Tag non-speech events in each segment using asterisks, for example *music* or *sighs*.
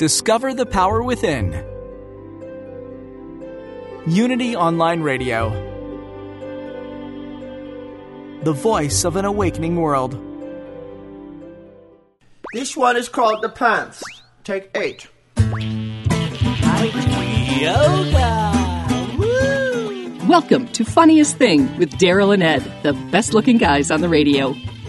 Discover the power within. Unity Online Radio. The voice of an awakening world. This one is called The Pants. Take eight. Yoga! Woo! Welcome to Funniest Thing with Daryl and Ed, the best looking guys on the radio.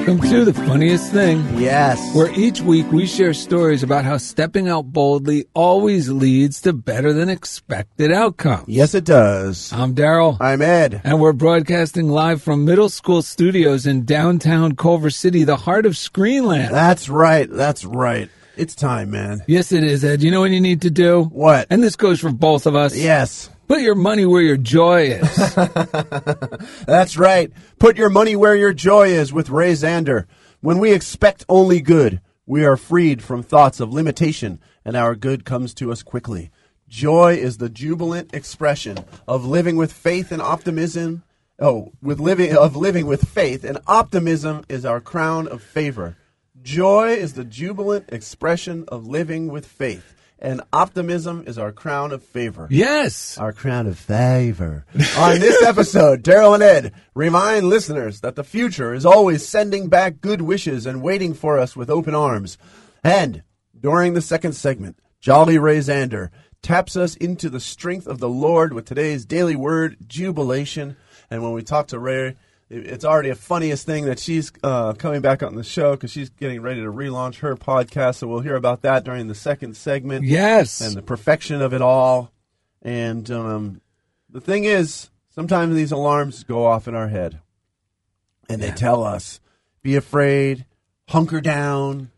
Welcome to The Funniest Thing, Yes. where each week we share stories about how stepping out boldly always leads to better than expected outcomes. yes, it does. I'm Daryl, I'm Ed. and we're broadcasting live from middle school studios in downtown Culver City, the heart of Screenland. That's right. That's right. It's time, man. Yes, it is, Ed. You know what you need to do? What? And this goes for both of us. Yes. Put your money where your joy is. *laughs* That's right. Put your money where your joy is with Ray Zander. When we expect only good, we are freed from thoughts of limitation, and our good comes to us quickly. Joy is the jubilant expression of living with faith and optimism. Oh, with living of living with faith and optimism is our crown of favor. Joy is the jubilant expression of living with faith, and optimism is our crown of favor yes. our crown of favor. On this *laughs* episode, Daryl and Ed remind listeners that the future is always sending back good wishes and waiting for us with open arms. And during the second segment, Jolly Ray Zander taps us into the strength of the Lord with today's daily word, jubilation. And when we talk to Ray, it's already a funniest thing that she's uh, coming back on the show because she's getting ready to relaunch her podcast. So we'll hear about that during the second segment Yes. and the perfection of it all. And um, the thing is, sometimes these alarms go off in our head, and they tell us, "Be afraid, hunker down."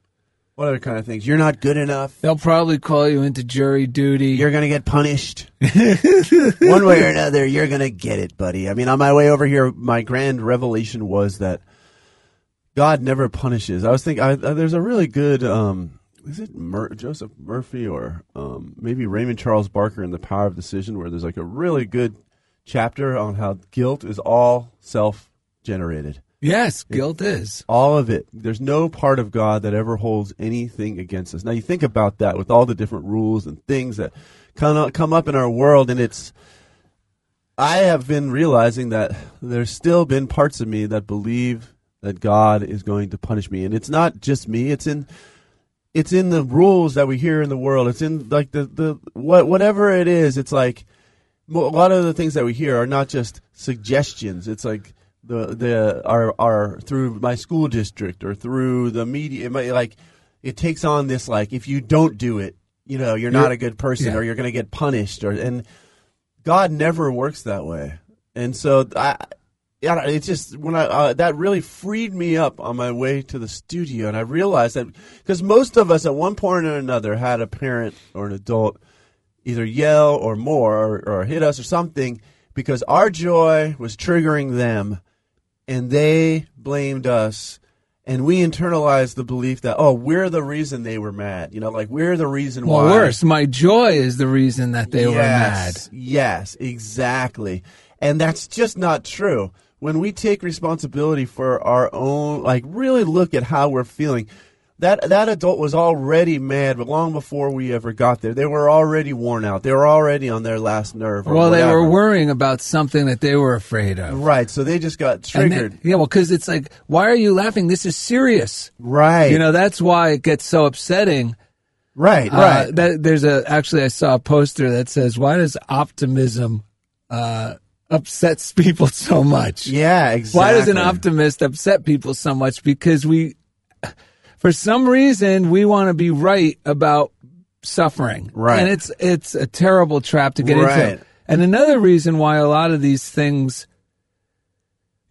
What other kind of things? You're not good enough. They'll probably call you into jury duty. You're gonna get punished. *laughs* One way or another, you're gonna get it, buddy. I mean, on my way over here, my grand revelation was that God never punishes. I was thinking, I, there's a really good, um, is it Mur- Joseph Murphy or um, maybe Raymond Charles Barker in The Power of Decision, where there's like a really good chapter on how guilt is all self generated. Yes, guilt is. All of it. There's no part of God that ever holds anything against us. Now you think about that with all the different rules and things that come up, come up in our world, and it's. I have been realizing that there's still been parts of me that believe that God is going to punish me, and it's not just me. It's in it's in the rules that we hear in the world. It's in like the the what whatever it is. It's like a lot of the things that we hear are not just suggestions. It's like the the are are through my school district or through the media. It might, like it takes on this like if you don't do it, you know, you're not You're- a good person yeah. or you're going to get punished. Or and God never works that way. And so I. Yeah, it's just when I uh, that really freed me up on my way to the studio, and I realized that because most of us at one point or another had a parent or an adult either yell or more or, or hit us or something because our joy was triggering them and they blamed us and we internalized the belief that oh we're the reason they were mad. You know like we're the reason Well, why. worse, my joy is the reason that they were mad. yes, yes exactly. And that's just not true. When we take responsibility for our own like really look at how we're feeling that that adult was already mad, but long before we ever got there, they were already worn out. They were already on their last nerve. Well, they were worrying about something that they were afraid of. right. So they just got triggered. then- yeah, well, because it's like, why are you laughing? This is serious. right. You know, that's why it gets so upsetting. right. Uh, Right. that, there's a actually, I saw a poster that says, "Why does optimism uh, upsets *laughs* people so much?" yeah. Exactly. Why does an optimist upset people so much? Because we, for some reason, we want to be right about suffering, Right. And it's it's a terrible trap to get Right. into. And another reason why a lot of these things,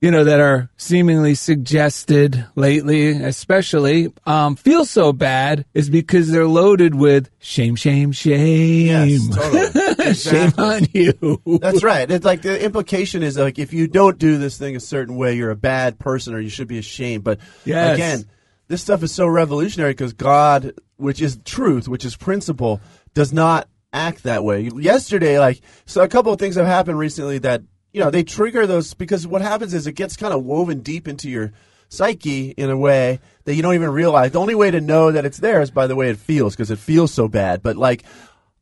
you know, that are seemingly suggested lately, especially, um, feel so bad is because they're loaded with shame, shame, shame. Yes. Totally. *laughs* Shame on you. That's right. It's like the implication is like if you don't do this thing a certain way, you're a bad person or you should be ashamed. But Yes. again, this stuff is so revolutionary because God, which is truth, which is principle, does not act that way. Yesterday, like, so a couple of things have happened recently that, you know, they trigger those because what happens is it gets kind of woven deep into your psyche in a way that you don't even realize. The only way to know that it's there is by the way it feels because it feels so bad. But like,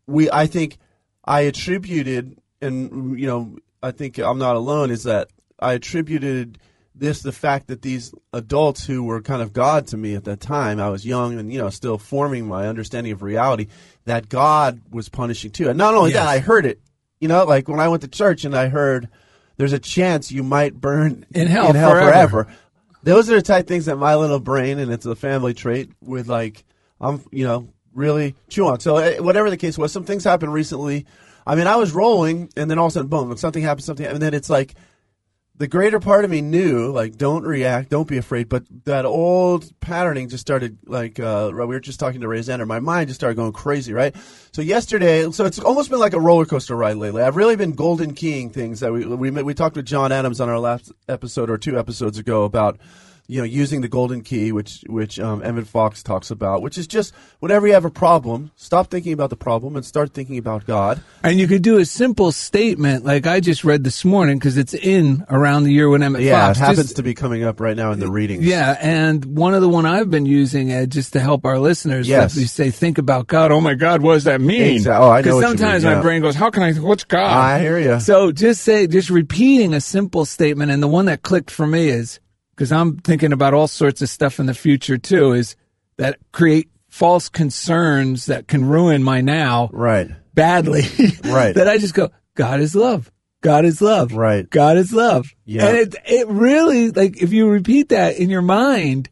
we I think I attributed and you know I think I'm not alone is that I attributed this the fact that these adults who were kind of God to me at that time I was young and you know still forming my understanding of reality that God was punishing too and not only Yes. that I heard it you know like when I went to church and I heard there's a chance you might burn In hell forever. forever. Those are the type things that my little brain, and it's a family trait, would like, I'm, you know, really chew on. So eh, whatever the case was, some things happened recently. I mean, I was rolling, and then all of a sudden, boom, something happened, something, and then it's like, the greater part of me knew, like, don't react, don't be afraid. But that old patterning just started, like, uh, we were just talking to Ray Zander. My mind just started going crazy, right? So yesterday, so it's almost been like a roller coaster ride lately. I've really been golden keying things that we we we talked with John Adams on our last episode or two episodes ago about you know using the golden key, which which um, Emmett Fox talks about, which is just whenever you have a problem, stop thinking about the problem and start thinking about God. And you could do a simple statement like I just read this morning because it's in around the year when Emmett Yeah, Fox. it happens Just- to be coming up right now in the readings. yeah, and one of the one I've been using Ed just to help our listeners. Yes. we say, think about God. Oh my God, what does that mean? Exactly. Oh, I know Because you sometimes my yeah. brain goes, "How can I? What's God?" I hear you. So just say, just repeating a simple statement, and the one that clicked for me is because I'm thinking about all sorts of stuff in the future too. Is that create false concerns that can ruin my now Right. badly. *laughs* Right. that I just go, God is love. God is love. Right. God is love. Yeah. And it it really like if you repeat that in your mind,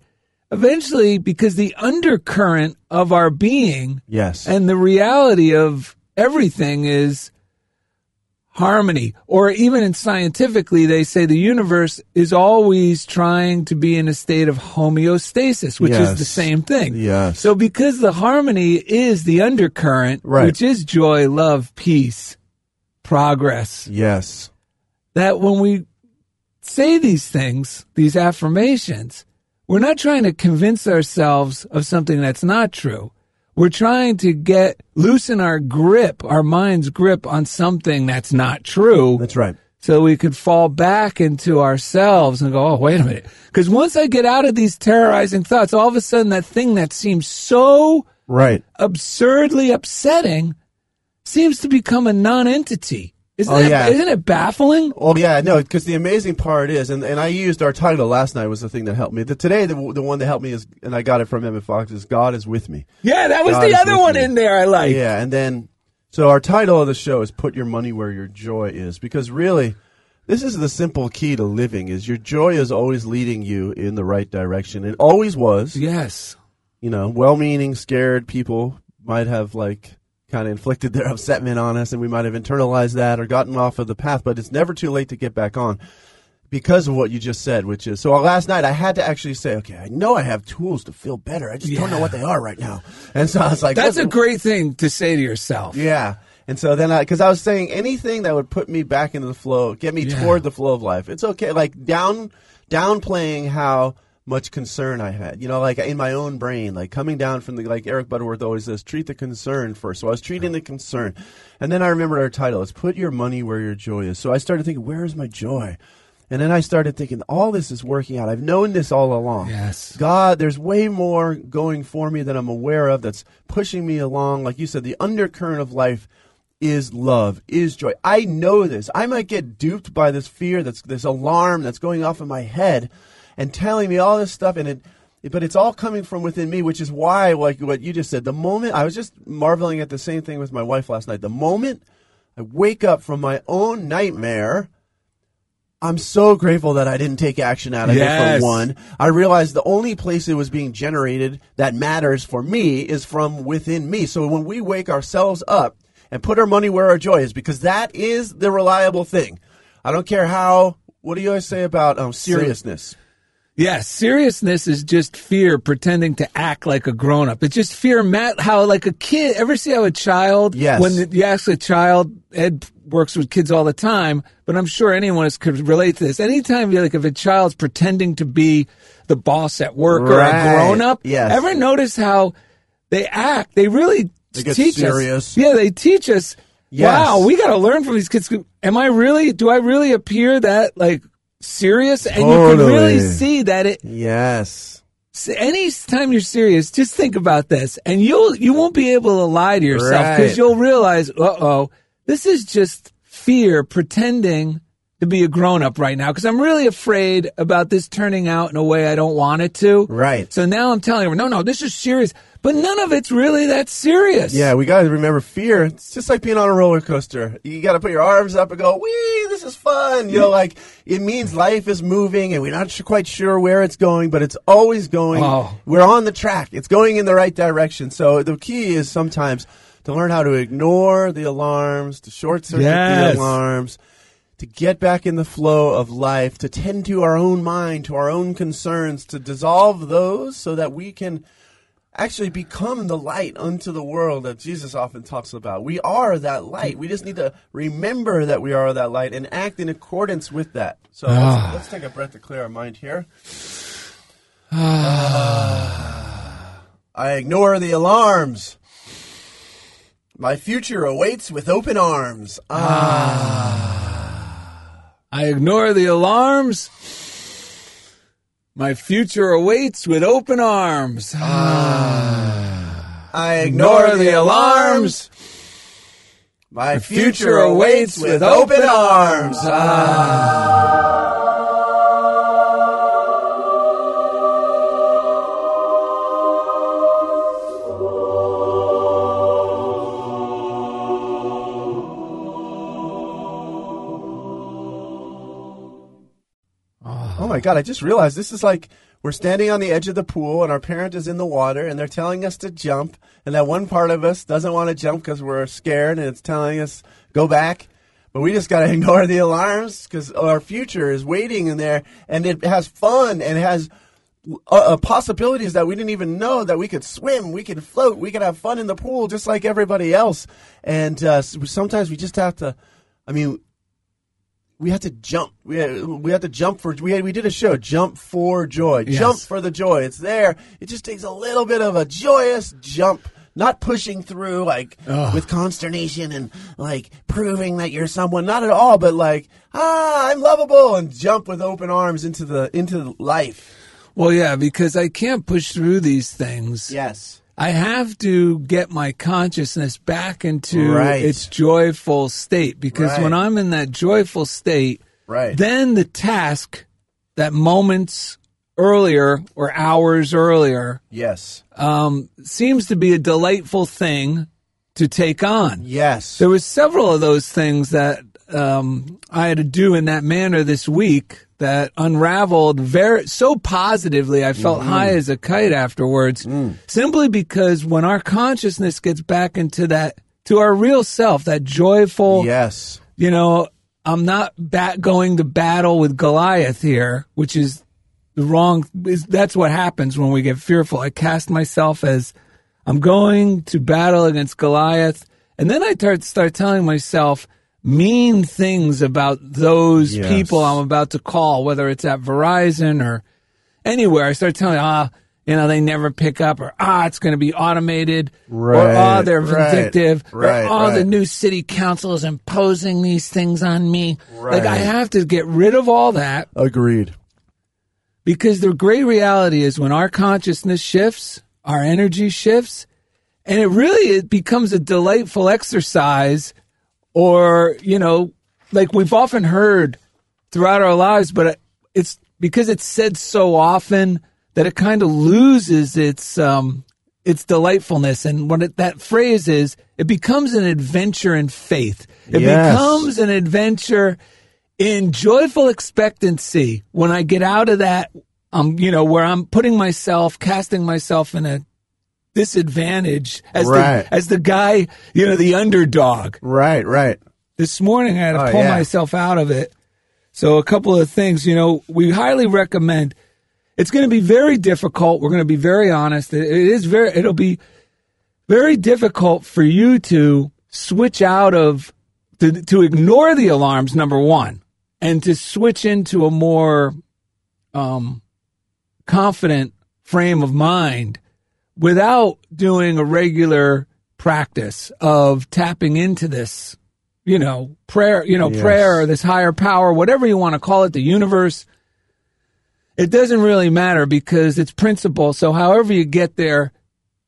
eventually because the undercurrent of our being Yes. and the reality of everything is harmony. Or even in scientifically, they say the universe is always trying to be in a state of homeostasis, which is the same thing. Yes. So because the harmony is the undercurrent, Right. which is joy, love, peace, progress, yes. that when we say these things, these affirmations, we're not trying to convince ourselves of something that's not true. We're trying to get loosen our grip, our mind's grip on something that's not true. That's right. So we could fall back into ourselves and go, oh, wait a minute. Because once I get out of these terrorizing thoughts, all of a sudden that thing that seems so Right. absurdly upsetting seems to become a non-entity. Isn't, Oh, that, yeah. isn't it baffling? Oh yeah, no, because the amazing part is, and, and I used our title last night was the thing that helped me. The, today, the, the one that helped me is, and I got it from Emmett Fox, is God is with me. Yeah, that was God the other one me. in there I like. Yeah, and then so our title of the show is "Put Your Money Where Your Joy Is," because really, this is the simple key to living: is your joy is always leading you in the right direction. It always was. Yes. You know, well-meaning, scared people might have like kind of inflicted their *laughs* upsetment on us, and we might have internalized that or gotten off of the path. But it's never too late to get back on. Because of what you just said, which is so last night I had to actually say, okay, I know I have tools to feel better. I just don't know what they are right now. And so I was like, That's a great thing to say to yourself. yeah. And so then I, because I was saying anything that would put me back into the flow, get me Yeah. toward the flow of life. It's okay. Like down, downplaying how much concern I had, you know, like in my own brain, like coming down from the, like Eric Butterworth always says, treat the concern first. So I was treating the concern. And then I remembered our title. It's put your money where your joy is. So I started thinking, where is my joy? And then I started thinking, all this is working out. I've known this all along. Yes. God, there's way more going for me than I'm aware of that's pushing me along. Like you said, the undercurrent of life is love, is joy. I know this. I might get duped by this fear, that's this alarm that's going off in my head and telling me all this stuff and it but it's all coming from within me, which is why, like what you just said, the moment I was just marveling at the same thing with my wife last night. The moment I wake up from my own nightmare, I'm so grateful that I didn't take action out of Yes. it for one. I realized the only place it was being generated that matters for me is from within me. So when we wake ourselves up and put our money where our joy is, because that is the reliable thing. I don't care how, what do you always say about um, seriousness? Yeah, seriousness is just fear pretending to act like a grown up. It's just fear, Matt, how like a kid, ever see how a child, Yes. when you ask a child, Ed works with kids all the time, but I'm sure anyone is, could relate to this. Anytime you like if a child's pretending to be the boss at work or a grown up, Yes. ever notice how they act? They really They get teach serious. us. Yeah, they teach us. Yes. Wow, we got to learn from these kids. Am I really, do I really appear that like serious? And you can really see that it, Yes. Anytime you're serious, just think about this, and you'll you won't be able to lie to yourself because Right. you'll realize, uh oh, this is just fear pretending to be a grown up right now. Because I'm really afraid about this turning out in a way I don't want it to. Right. So now I'm telling her, no, no, this is serious, but none of it's really that serious. Yeah, we got to remember fear. It's just like being on a roller coaster. You got to put your arms up and go, "Wee, this is fun." You know, like it means life is moving, and we're not quite sure where it's going, but it's always going. Oh. We're on the track. It's going in the right direction. So the key is sometimes to learn how to ignore the alarms, to short circuit Yes. the alarms. To get back in the flow of life, to tend to our own mind, to our own concerns, to dissolve those so that we can actually become the light unto the world that Jesus often talks about. We are that light. We just need to remember that we are that light and act in accordance with that. So let's, let's take a breath to clear our mind here. Ah. I ignore the alarms. My future awaits with open arms. Ah. I ignore the alarms. My future awaits with open arms. Ah. *sighs* I ignore the alarms. My future awaits with open arms. Oh my god, I just realized this is like we're standing on the edge of the pool and our parent is in the water and they're telling us to jump and that one part of us doesn't want to jump because we're scared and it's telling us go back. But we just got to *laughs* ignore the alarms because our future is waiting in there and it has fun and it has uh, uh, possibilities that we didn't even know that we could swim, we could float, we could have fun in the pool just like everybody else. And uh, sometimes we just have to, I mean, we had to jump. We had, we had to jump for. We had, we did a show, jump for joy, Yes. jump for the joy. It's there. It just takes a little bit of a joyous jump, not pushing through like with consternation and like proving that you're someone. Not at all, but like ah, I'm lovable and jump with open arms into the into life. Well, yeah, because I can't push through these things. Yes. I have to get my consciousness back into Right. its joyful state because Right. when I'm in that joyful state, Right. then the task that moments earlier or hours earlier Yes. um, seems to be a delightful thing to take on. Yes. There was several of those things that um, I had to do in that manner this week that unraveled very so positively. I felt Mm-hmm. high as a kite afterwards, Mm. simply because when our consciousness gets back into that to our real self, that joyful, yes. you know, I'm not bat going to battle with Goliath here, which is the wrong. Is, that's what happens when we get fearful. I cast myself as I'm going to battle against Goliath, and then I start start telling myself mean things about those Yes. people I'm about to call, whether it's at Verizon or anywhere. I start telling, ah, you know, they never pick up, or ah, it's going to be automated, or ah, they're vindictive, right, or oh, the new city council is imposing these things on me. Like I have to get rid of all that Agreed. because the great reality is when our consciousness shifts, our energy shifts, and it really it becomes a delightful exercise or, you know, like we've often heard throughout our lives, but it's because it's said so often that it kind of loses its um its delightfulness. And what it, that phrase is it becomes an adventure in faith. It Yes. becomes an adventure in joyful expectancy. When i get out of that um you know where i'm putting myself casting myself in a disadvantage as Right. the as the guy you know the underdog Right, right. this morning I had to Oh, pull yeah. myself out of it. So a couple of things, you know, we highly recommend. It's going to be very difficult. We're going to be very honest. It it is very. It'll be very difficult for you to switch out of to to ignore the alarms. Number one, and to switch into a more um, confident frame of mind without doing a regular practice of tapping into this you know, prayer, you know, Yes. prayer or this higher power, whatever you want to call it, the universe. It doesn't really matter because it's principle. So however you get there,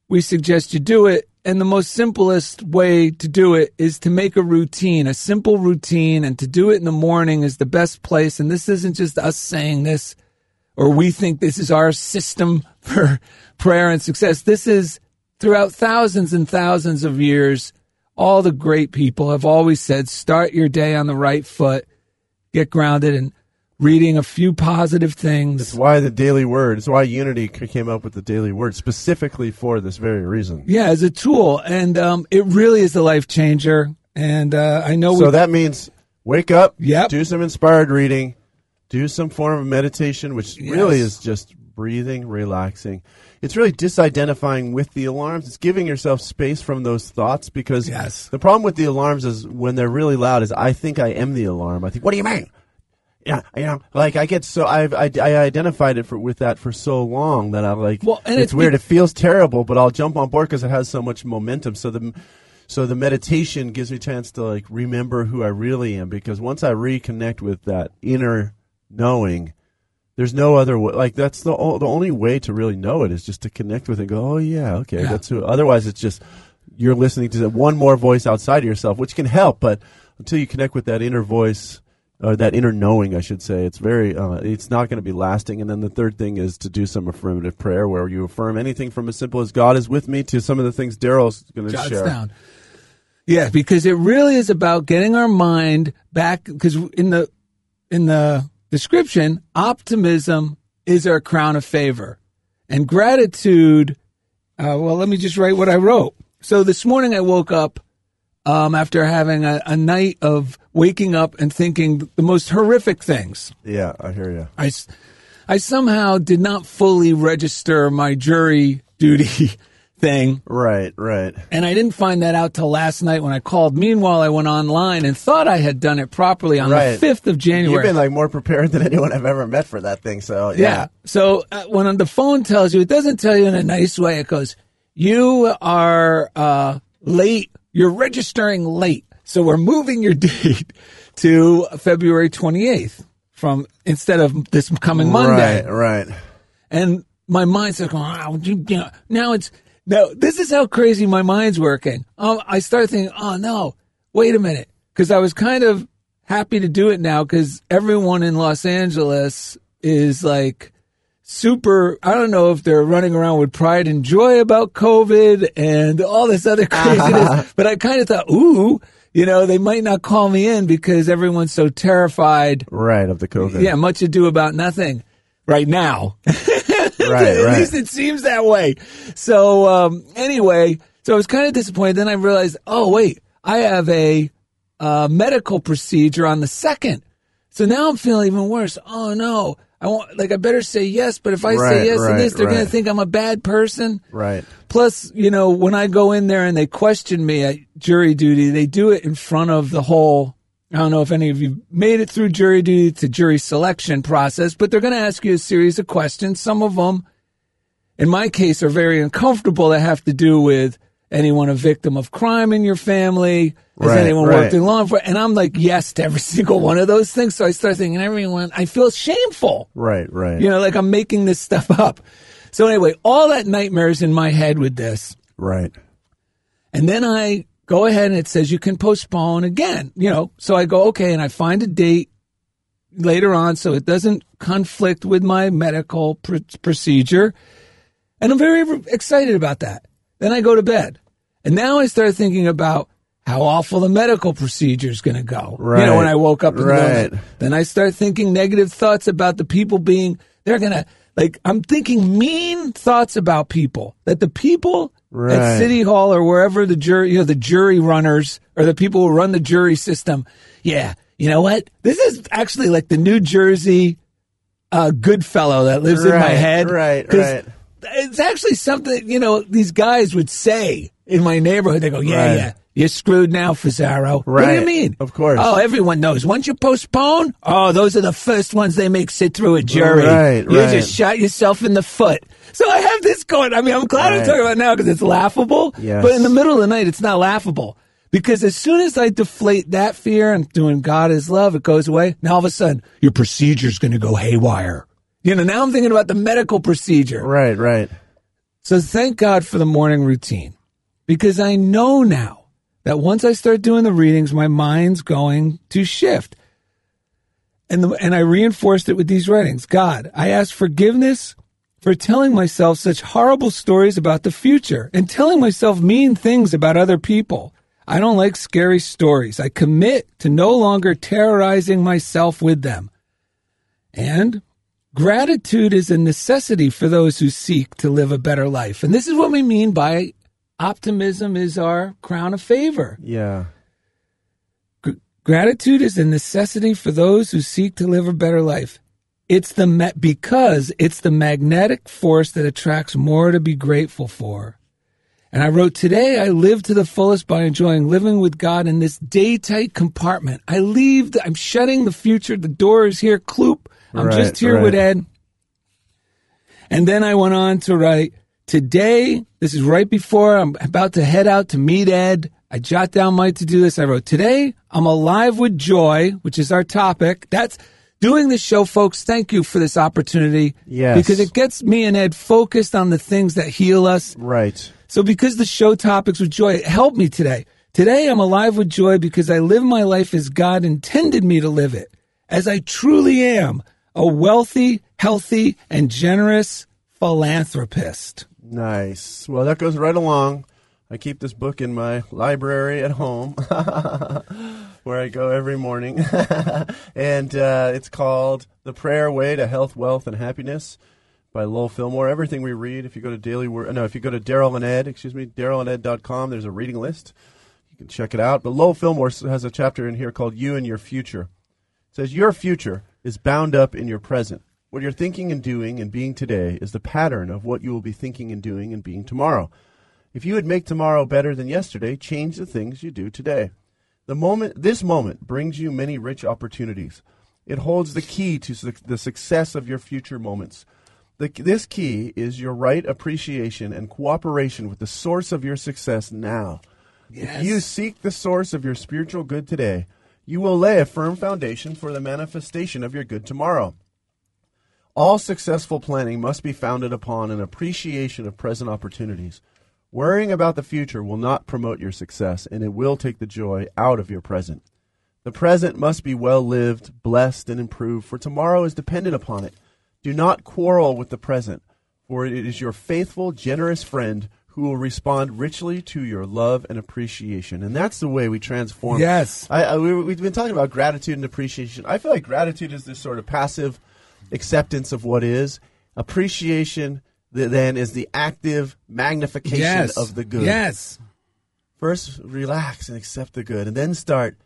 we suggest you do it. And the most simplest way to do it is to make a routine, a simple routine, and to do it in the morning is the best place. And this isn't just us saying this or we think this is our system for prayer and success. This is throughout thousands and thousands of years. All the great people have always said, start your day on the right foot, get grounded and reading a few positive things. It's why the daily word. It's why Unity came up with the daily word specifically for this very reason. Yeah, as a tool. And um, it really is a life changer. And uh, I know So that means wake up, Yep. do some inspired reading, do some form of meditation, which really is just breathing, relaxing. It's really disidentifying with the alarms. It's giving yourself space from those thoughts because Yes. the problem with the alarms is when they're really loud is I think I am the alarm. I think, what do you mean? Yeah, you know, like I get so I've I, I identified it for with that for so long that I like. Well, and it's, weird. it feels terrible, but I'll jump on board because it has so much momentum. So the so the meditation gives me a chance to like remember who I really am because once I reconnect with that inner knowing, there's no other way. Like that's the the only way to really know it is just to connect with it. and Go, oh yeah, okay, Yeah. that's who. Otherwise, it's just you're listening to one more voice outside of yourself, which can help, but until you connect with that inner voice. Or that inner knowing, I should say, it's very, uh, it's not going to be lasting. And then the third thing is to do some affirmative prayer, where you affirm anything from as simple as "God is with me" to some of the things Daryl's going to share. down. Yeah, because it really is about getting our mind back. Because in the in the description, optimism is our crown of favor, and gratitude. Uh, well, let me just write what I wrote. So this morning I woke up um, after having a, a night of waking up and thinking the most horrific things. Yeah, I hear you. I, I somehow did not fully register my jury duty thing. Right, right. And I didn't find that out till last night when I called. Meanwhile, I went online and thought I had done it properly on Right. the 5th of January. You've been like more prepared than anyone I've ever met for that thing. So yeah, yeah. So uh, when the phone tells you, it doesn't tell you in a nice way. It goes, you are uh, late. You're registering late. So we're moving your *laughs* date to February 28th from instead of this coming Monday. Right, right. And my mind's like, oh, you you know, now it's, no, this is how crazy my mind's working. Um, I start thinking, oh no, wait a minute. Cause I was kind of happy to do it now because everyone in Los Angeles is like super, I don't know if they're running around with pride and joy about COVID and all this other *laughs* craziness, *laughs* but I kind of thought, ooh, you know, they might not call me in because everyone's so terrified. Right, of the COVID. Yeah, much ado about nothing right now. *laughs* right, At right. least it seems that way. So um, anyway, so I was kind of disappointed. Then I realized, oh wait, I have a uh, medical procedure on the second. So now I'm feeling even worse. Oh no, I want like I better say yes. But if I Right, say yes to this, they're going to think I'm a bad person. Right. Plus, you know, when I go in there and they question me at jury duty, they do it in front of the whole. I don't know if any of you made it through jury duty to jury selection process, but they're going to ask you a series of questions. Some of them in my case, are very uncomfortable that have to do with anyone a victim of crime in your family? Has Right, anyone right. worked in law enforcement? And I'm like, yes to every *laughs* single one of those things. So I start thinking, everyone, I feel shameful. Right, right. You know, like I'm making this stuff *laughs* up. So anyway, all that nightmares in my head with this. right. And then I go ahead and it says you can postpone again, you know. So I go, okay, and I find a date later on so it doesn't conflict with my medical pr- procedure. And I'm very excited about that. Then I go to bed. And now I start thinking about how awful the medical procedure is going to go. Right. You know, when I woke up in the the Right. Then I start thinking negative thoughts about the people being, they're going to, like, I'm thinking mean thoughts about people. That the people at City Hall or wherever the jury, you know, the jury runners or the people who run the jury system. Yeah. You know what? This is actually like the New Jersey uh, good fellow that lives in my head. right, right. It's actually something, you know, these guys would say in my neighborhood. They go, yeah, Right. yeah. You're screwed now, Fazaro. What do you mean? Of course. Oh, everyone knows. Once you postpone, oh, those are the first ones they make sit through a jury. Right, you right. just shot yourself in the foot. So I have this going. I mean, I'm glad I'm talking about it now because it's laughable. Yes. But in the middle of the night, it's not laughable. Because as soon as I deflate that fear and doing God is love, it goes away. Now all of a sudden, your procedure's going to go haywire. You know, now I'm thinking about the medical procedure. Right, right. So thank God for the morning routine because I know now that once I start doing the readings, my mind's going to shift. And, the, and I reinforced it with these writings. God, I ask forgiveness for telling myself such horrible stories about the future and telling myself mean things about other people. I don't like scary stories. I commit to no longer terrorizing myself with them. And gratitude is a necessity for those who seek to live a better life. And this is what we mean by optimism is our crown of favor. Yeah. Gr- gratitude is a necessity for those who seek to live a better life. It's the ma- because it's the magnetic force that attracts more to be grateful for. And I wrote today I live to the fullest by enjoying living with God in this day tight compartment. I leave the, I'm shutting the future. The door is here. Kloop. I'm Right, just here with. Ed. And then I went on to write today. This is right before I'm about to head out to meet Ed. I jot down my to do list. I wrote today I'm alive with joy, which is our topic. That's doing this show, folks. Thank you for this opportunity. Yes. Because it gets me and Ed focused on the things that heal us. Right. So because the show topics with joy helped me today. Today I'm alive with joy because I live my life as God intended me to live it. As I truly am, a wealthy, healthy, and generous philanthropist. Nice. Well, that goes right along. I keep this book in my library at home, *laughs* where I go every morning, *laughs* and uh, it's called "The Prayer Way to Health, Wealth, and Happiness" by Lowell Fillmore. Everything we read, if you go to Daily Word, no, if you go to Daryl and Ed, excuse me, Daryl and DarylandEd.com, there's a reading list. You can check it out. But Lowell Fillmore has a chapter in here called "You and Your Future." It says your future is bound up in your present. What you're thinking and doing and being today is the pattern of what you will be thinking and doing and being tomorrow. If you would make tomorrow better than yesterday, change the things you do today. The moment this moment brings you many rich opportunities. It holds the key to su- the success of your future moments. The, this key is your right appreciation and cooperation with the source of your success now. If you seek the source of your spiritual good today, you will lay a firm foundation for the manifestation of your good tomorrow. All successful planning must be founded upon an appreciation of present opportunities. Worrying about the future will not promote your success, and it will take the joy out of your present. The present must be well lived, blessed, and improved, for tomorrow is dependent upon it. Do not quarrel with the present, for it is your faithful, generous friend who will respond richly to your love and appreciation. And that's the way we transform. Yes. I, I, we, we've been talking about gratitude and appreciation. I feel like gratitude is this sort of passive acceptance of what is. Appreciation then is the active magnification Yes. of the good. Yes. First, relax and accept the good, and then start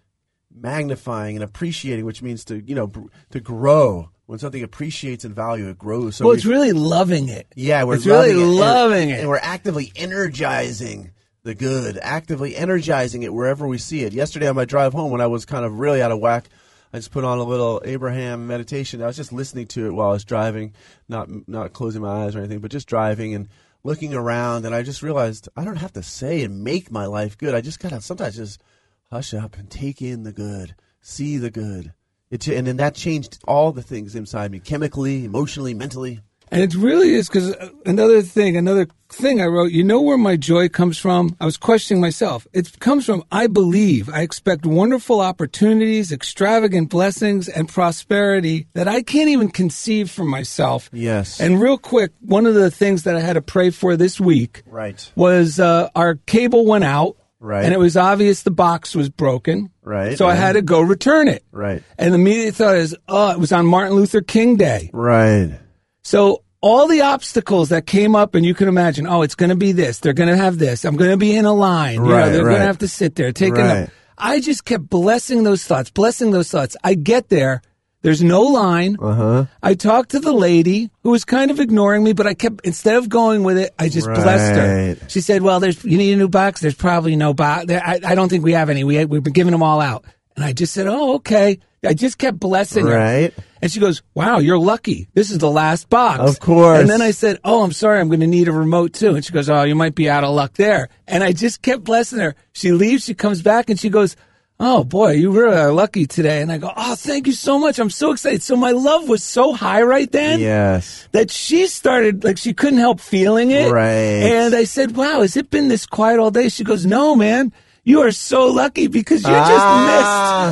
magnifying and appreciating, which means to you know to grow. When something appreciates in value, it grows. So well, it's really loving it. yeah, we're it's really loving it, loving it. and we're actively energizing the good, actively energizing it wherever we see it. Yesterday on my drive home, when I was kind of really out of whack, I just put on a little Abraham meditation. I was just listening to it while I was driving, not not closing my eyes or anything, but just driving and looking around. And I just realized I don't have to say and make my life good. I just gotta sometimes just hush up and take in the good, see the good. It, and then that changed all the things inside me, chemically, emotionally, mentally. And it really is because another thing, another thing I wrote, you know where my joy comes from? I was questioning myself. It comes from I believe I expect wonderful opportunities, extravagant blessings, and prosperity that I can't even conceive for myself. Yes. And real quick, one of the things that I had to pray for this week Right. was uh, our cable went out. Right. And it was obvious the box was broken. Right, So I had to go return it. Right. And the immediate thought is, oh, it was on Martin Luther King Day. Right. So all the obstacles that came up, and you can imagine, oh, it's going to be this. They're going to have this. I'm going to be in a line. You know, they're going to have to sit there, taking Right. them. I just kept blessing those thoughts, blessing those thoughts. I get there. There's no line. Uh-huh. I talked to the lady who was kind of ignoring me, but I kept instead of going with it, I just blessed her. She said, "Well, there's you need a new box. There's probably no box. There, I, I don't think we have any. We we've been giving them all out." And I just said, "Oh, okay." I just kept blessing her. Right. And she goes, "Wow, you're lucky. This is the last box." Of course. And then I said, "Oh, I'm sorry. I'm going to need a remote too." And she goes, "Oh, you might be out of luck there." And I just kept blessing her. She leaves. She comes back and she goes. Oh boy, you really are lucky today. And I go, Oh, thank you so much. I'm so excited. So my love was so high right then Yes. that she started like she couldn't help feeling it. Right. And I said, "Wow, has it been this quiet all day?" She goes, "No, man." You are so lucky because you Ah.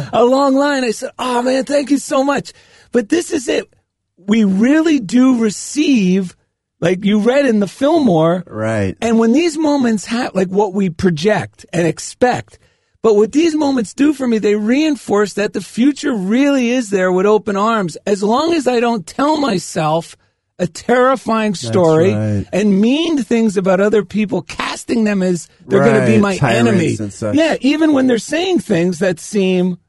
just missed a long line. I said, "Oh man, thank you so much." But this is it. We really do receive like you read in the Fillmore Right. and when these moments have, like what we project and expect, but what these moments do for me, they reinforce that the future really is there with open arms. As long as I don't tell myself a terrifying story right. and mean things about other people, casting them as they're going to be my tyrants enemy. Yeah, even when they're saying things that seem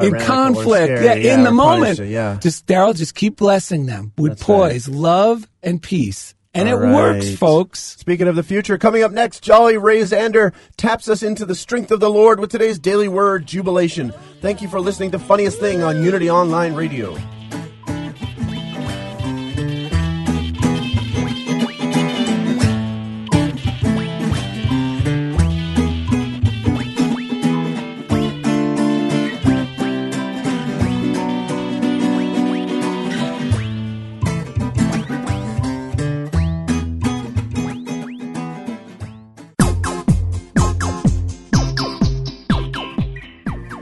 in conflict, scary, yeah, in the moment. Yeah. Just Daryl, just keep blessing them with That's right. poise, love, and peace. And All it works, folks. Speaking of the future, coming up next, Jolly Ray Zander taps us into the strength of the Lord with today's daily word, jubilation. Thank you for listening to Funniest Thing on Unity Online Radio.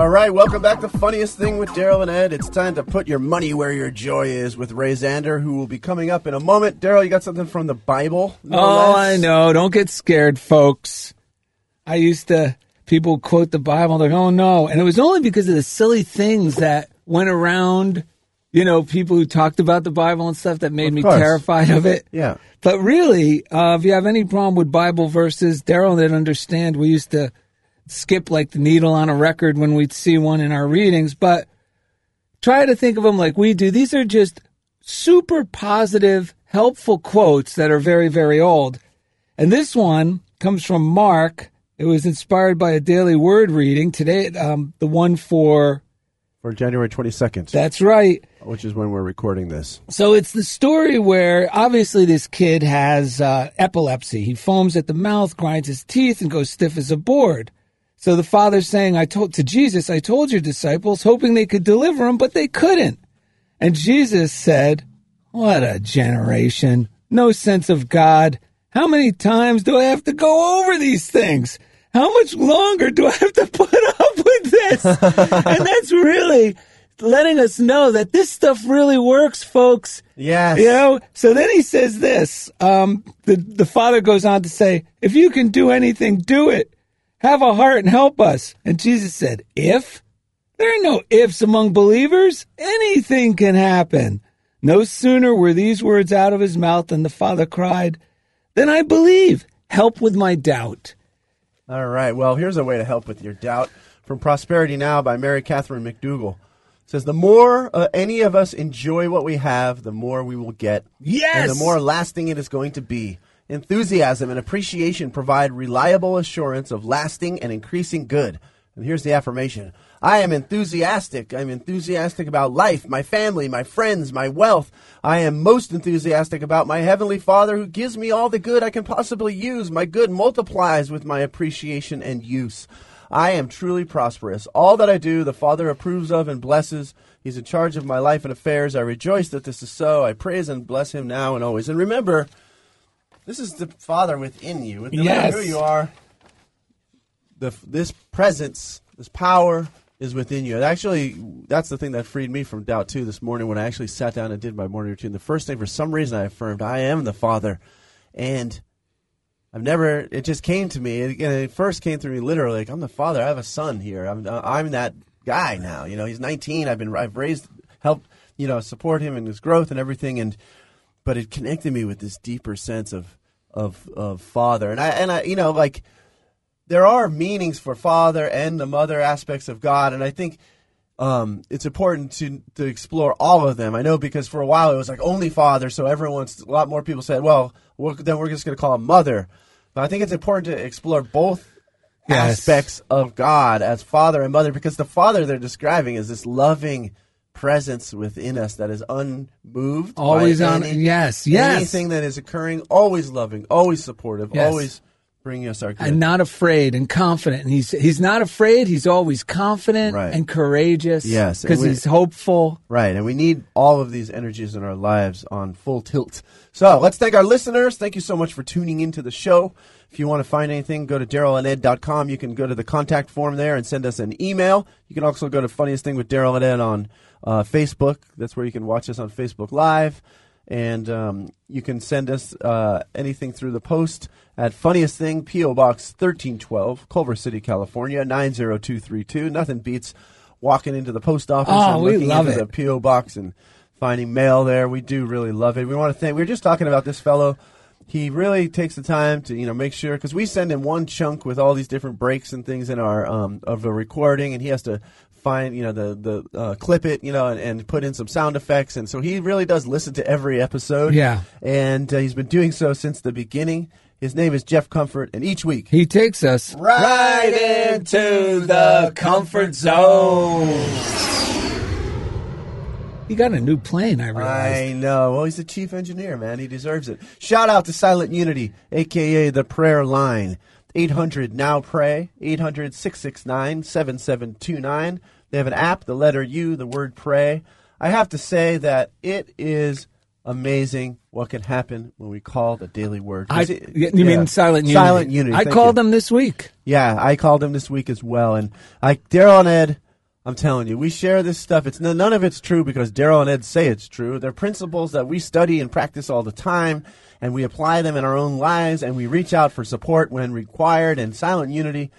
All right, welcome back to Funniest Thing with Daryl and Ed. It's time to put your money where your joy is with Ray Zander, who will be coming up in a moment. Daryl, you got something from the Bible? no Oh, less? I know. Don't get scared, folks. I used to, people quote the Bible, they're like, oh no. And it was only because of the silly things that went around, you know, people who talked about the Bible and stuff that made Of me course. terrified of it. Yeah. But really, uh, if you have any problem with Bible verses, Daryl didn't understand. We used to skip like the needle on a record when we'd see one in our readings, but try to think of them like we do. These are just super positive, helpful quotes that are very, very old. And this one comes from Mark. It was inspired by a daily word reading today. Um, the one for For January 22nd, that's right. which is when we're recording this. So it's the story where obviously this kid has uh, epilepsy. He foams at the mouth, grinds his teeth, and goes stiff as a board. So the father's saying, "I told to Jesus, I told your disciples, hoping they could deliver him, but they couldn't." And Jesus said, "What a generation! No sense of God. How many times do I have to go over these things? How much longer do I have to put *laughs* up with this?" *laughs* and that's really letting us know that this stuff really works, folks. Yes. You know, so then he says this. Um, the, the father goes on to say, if you can do anything, do it. Have a heart and help us. And Jesus said, if? There are no ifs among believers. Anything can happen. No sooner were these words out of his mouth than the father cried, Then I believe. Help with my doubt. All right. Well, here's a way to help with your doubt from Prosperity Now by Mary Katherine MacDougall. It says the more uh, any of us enjoy what we have, the more we will get. Yes! And the more lasting it is going to be. Enthusiasm and appreciation provide reliable assurance of lasting and increasing good. And here's the affirmation. I am enthusiastic. I'm enthusiastic about life, my family, my friends, my wealth. I am most enthusiastic about my Heavenly Father who gives me all the good I can possibly use. My good multiplies with my appreciation and use. I am truly prosperous. All that I do, the Father approves of and blesses. He's in charge of my life and affairs. I rejoice that this is so. I praise and bless Him now and always. And remember, this is the Father within you. No matter Yes. who you are, the, this presence, this power is within you. And actually, that's the thing that freed me from doubt too this morning when I actually sat down and did my morning routine. The first thing, for some reason, I affirmed, I am the Father. And I've never, it just came to me. It, it first came through me literally, like, I'm the Father. I have a son here. I'm, I'm that guy now. You know, he's 19. I've been, I've raised, helped, you know, support him in his growth and everything. And, but it connected me with this deeper sense of, of, of Father. And I, and I, you know, like, there are meanings for father and the mother aspects of God, and I think um, it's important to to explore all of them. I know because for a while it was like only father, so everyone's a lot more people said, well, we then we're just going to call him mother. But I think it's important to explore both Yes. aspects of God as father and mother because the father they're describing is this loving presence within us that is unmoved, Always on- any- yes, yes. anything that is occurring, always loving, always supportive, Yes. always bringing us our good. And not afraid and confident. And he's he's not afraid. He's always confident Right. and courageous. Yes, because he's hopeful. Right, and we need all of these energies in our lives on full tilt. So let's thank our listeners. Thank you so much for tuning into the show. If you want to find anything, go to darylanded.com. You can go to the contact form there and send us an email. You can also go to Funniest Thing with Daryl and Ed on uh, Facebook. That's where you can watch us on Facebook Live. And um, you can send us uh, anything through the post at Funniest Thing, P.O. Box 1312, Culver City, California, 90232. Nothing beats walking into the post office Oh, and we looking love into it. the PO box and finding mail there. We do really love it. We want to thank. We were just talking about this fellow. He really takes the time to you know make sure because we send him one chunk with all these different breaks and things in our um, of the recording, and he has to find you know the the uh, clip it you know and, and put in some sound effects, and so he really does listen to every episode. Yeah. and uh, he's been doing so since the beginning. His name is Jeff Comfort, and each week He takes us right into the comfort zone. He got a new plane. I realized. I know. Well, he's the chief engineer, man. He deserves it. Shout out to Silent Unity, aka the prayer line. 800 now pray 800 669 7729 they have an app the letter u the word pray i have to say that it is amazing what can happen when we call the daily word I, you yeah. mean silent unity? silent unity I called you. them this week. Yeah, I called them this week as well, and I Daryl and Ed. I'm telling you, we share this stuff. It's none of it's true because Daryl and Ed say it's true. They're principles that we study and practice all the time, and we apply them in our own lives, and we reach out for support when required. And Silent Unity,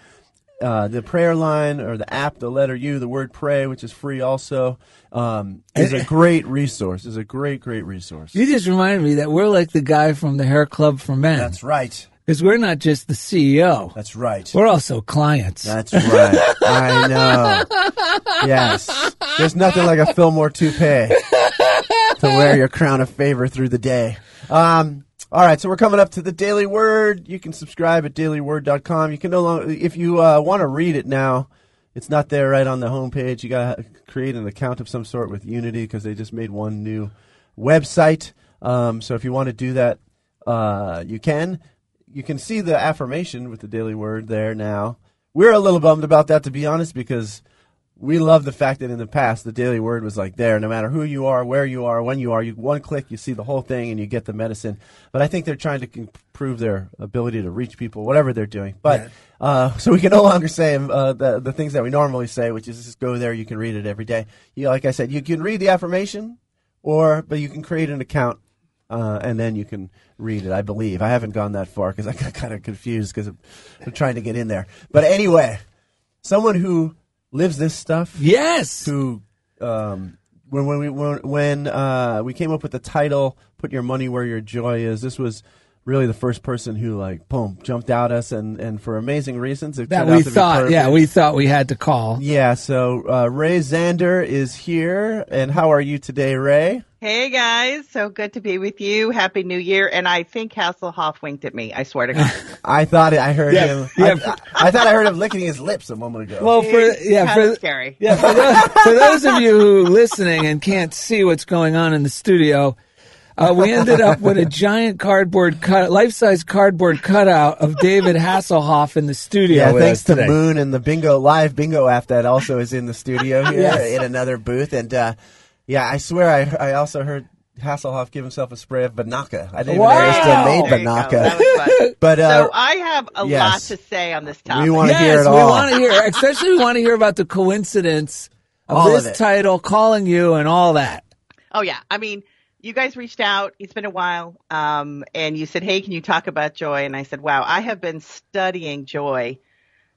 uh, the prayer line or the app, the letter U, the word pray, which is free also, um, is a *laughs* great resource. Is a great, great resource. You just reminded me that we're like the guy from the Hair Club for Men. That's right. Because we're not just the CEO. That's right. We're also clients. That's right. I know. Yes. There's nothing like a Fillmore toupee to wear your crown of favor through the day. Um, all right, so we're coming up to the Daily Word. You can subscribe at dailyword.com. You can no longer, if you uh, want to read it now, it's not there right on the homepage. You got to create an account of some sort with Unity because they just made one new website. Um, so if you want to do that, uh, you can. You can see the affirmation with the Daily Word there now. We're a little bummed about that, to be honest, because we love the fact that in the past the Daily Word was like there, no matter who you are, where you are, when you are. You one click, you see the whole thing, and you get the medicine. But I think they're trying to improve their ability to reach people, whatever they're doing. But uh, *laughs* so we can no longer say uh, the the things that we normally say, which is just go there, you can read it every day. You, like I said, you can read the affirmation, or but you can create an account uh, and then you can read it. I believe I haven't gone that far because I got *laughs* kind of confused because I'm, I'm trying to get in there. But anyway, someone who lives this stuff, yes. who um, when when we when, when uh, we came up with the title "Put Your Money Where Your Joy Is," this was really the first person who like boom jumped out us and and for amazing reasons it That we thought, yeah, we thought we had to call. yeah. So uh, Ray Zander is here, and how are you today, Ray? Hey guys, so good to be with you. Happy New Year. And I think Hasselhoff winked at me. I swear to God. *laughs* I thought I heard Yeah, him. yeah. I, I thought I heard him licking his lips a moment ago. Well, for yeah, kind for scary. Yeah, for those, for those of you who listening and can't see what's going on in the studio, uh, we ended up with a giant cardboard cut, life-size cardboard cutout of David Hasselhoff in the studio. yeah, with thanks us to today. Moon and the Bingo Live Bingo app that also is in the studio here Yes. in another booth. And uh, yeah, I swear I I also heard Hasselhoff give himself a spray of Binaca. I didn't Wow. even know he still made There you go. Binaca. That. *laughs* But uh, so I have a yes. lot to say on this topic. we want to Yes, hear it all. we want to hear. Especially, we want to hear about the coincidence of All this it. title, calling you, and all that. Oh yeah, I mean, you guys reached out. It's been a while, um, and you said, "Hey, can you talk about joy?" And I said, "Wow, I have been studying joy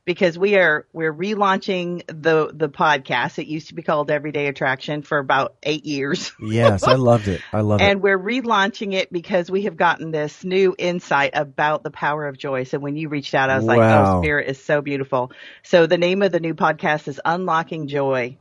because we are we're relaunching the the podcast. It used to be called Everyday Attraction for about eight years." *laughs* yes, I loved it. I love it. And we're relaunching it because we have gotten this new insight about the power of joy. So when you reached out, I was like, oh, Spirit is so beautiful. So the name of the new podcast is Unlocking Joy.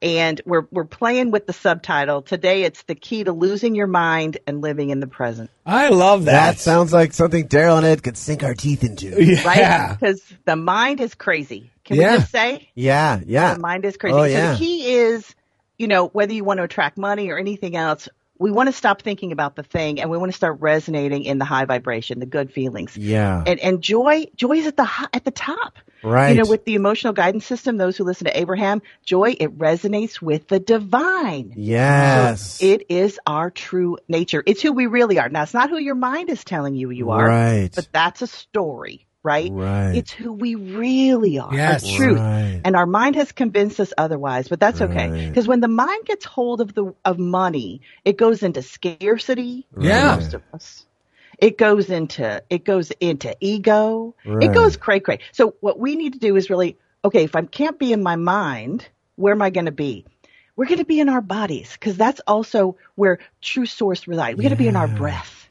And we're, we're playing with the subtitle. Today it's the key to losing your mind and living in the present, I love that. That sounds like something Daryl and Ed could sink our teeth into. *laughs* yeah. right? Because the mind is crazy. Can Yeah. we just say? Yeah, yeah. The mind is crazy. Oh, So yeah. the key is, you know, whether you want to attract money or anything else, we want to stop thinking about the thing and we want to start resonating in the high vibration, the good feelings. Yeah. And and joy, joy is at the at the top. Right. You know, with the emotional guidance system, those who listen to Abraham, joy it resonates with the divine. yes. It is our true nature. It's who we really are. Now, it's not who your mind is telling you you are, Right. but that's a story, right? Right. It's who we really are. Yes. Our truth. Right. And our mind has convinced us otherwise, but that's okay. Because when the mind gets hold of the of money, it goes into scarcity. for Yeah. most of us. It goes into it goes into ego. It goes cray cray. So what we need to do is really okay. If I can't be in my mind, where am I going to be? We're going to be in our bodies because that's also where true source resides. We got to be in our breath.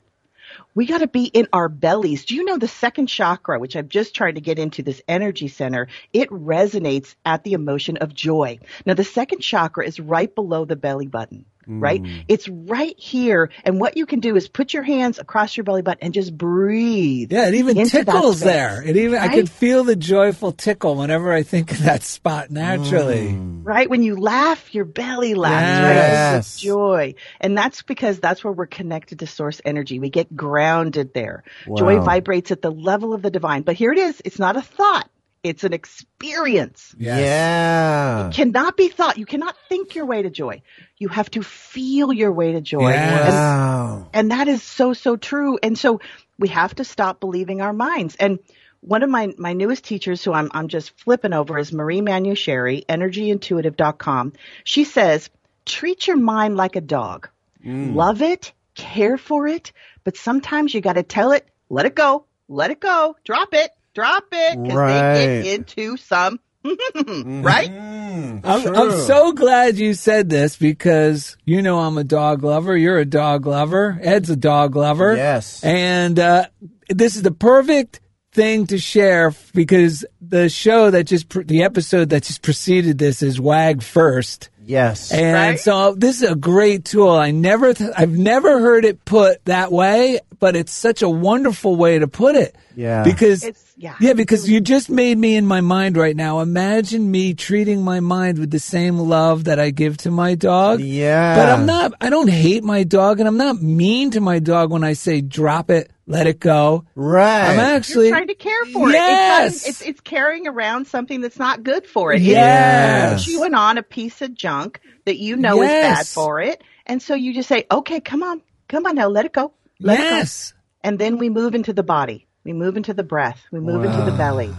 We got to be in our bellies. Do you know the second chakra, which I've just tried to get into, this energy center, it resonates at the emotion of joy. Now, the second chakra is right below the belly button, right? Mm. It's right here. And what you can do is put your hands across your belly button and just breathe. Yeah, it even tickles there. It even I can feel the joyful tickle whenever I think of that spot naturally. Mm. right? When you laugh, your belly laughs, Yes. right? It's joy. And that's because that's where we're connected to source energy. We get grounded there. Joy vibrates at the level of the divine. But here it is. It's not a thought. It's an experience. Yes. Yeah. Cannot be thought. You cannot think your way to joy. You have to feel your way to joy. Yes. And Wow. and that is so, so true. And so we have to stop believing our minds. And one of my, my newest teachers who I'm, I'm just flipping over is Marie Manuchehri, energyintuitive.com. She says, treat your mind like a dog. Mm. Love it, care for it, but sometimes you got to tell it, let it go, let it go, drop it, drop it, because Right. they get into some, *laughs* right? I'm, I'm so glad you said this because you know I'm a dog lover. You're a dog lover. Ed's a dog lover. Yes. And uh, this is the perfect thing to share because the show that just, pre- the episode that just preceded this is Wag First. Yes. And Right? so this is a great tool. I never, th- I've never heard it put that way, but it's such a wonderful way to put it. Yeah. Because It's- yeah. yeah, because you just made me in my mind right now. Imagine me treating my mind with the same love that I give to my dog. Yeah. But I'm not. I don't hate my dog, and I'm not mean to my dog when I say drop it, let it go. right. I'm actually You're trying to care for Yes. it. It's, it's it's carrying around something that's not good for it. Yes. It's chewing on a piece of junk that you know is bad for it, and so you just say, "Okay, come on, come on now, let it go, let yes. And then we move into the body, we move into the breath, we move into the belly.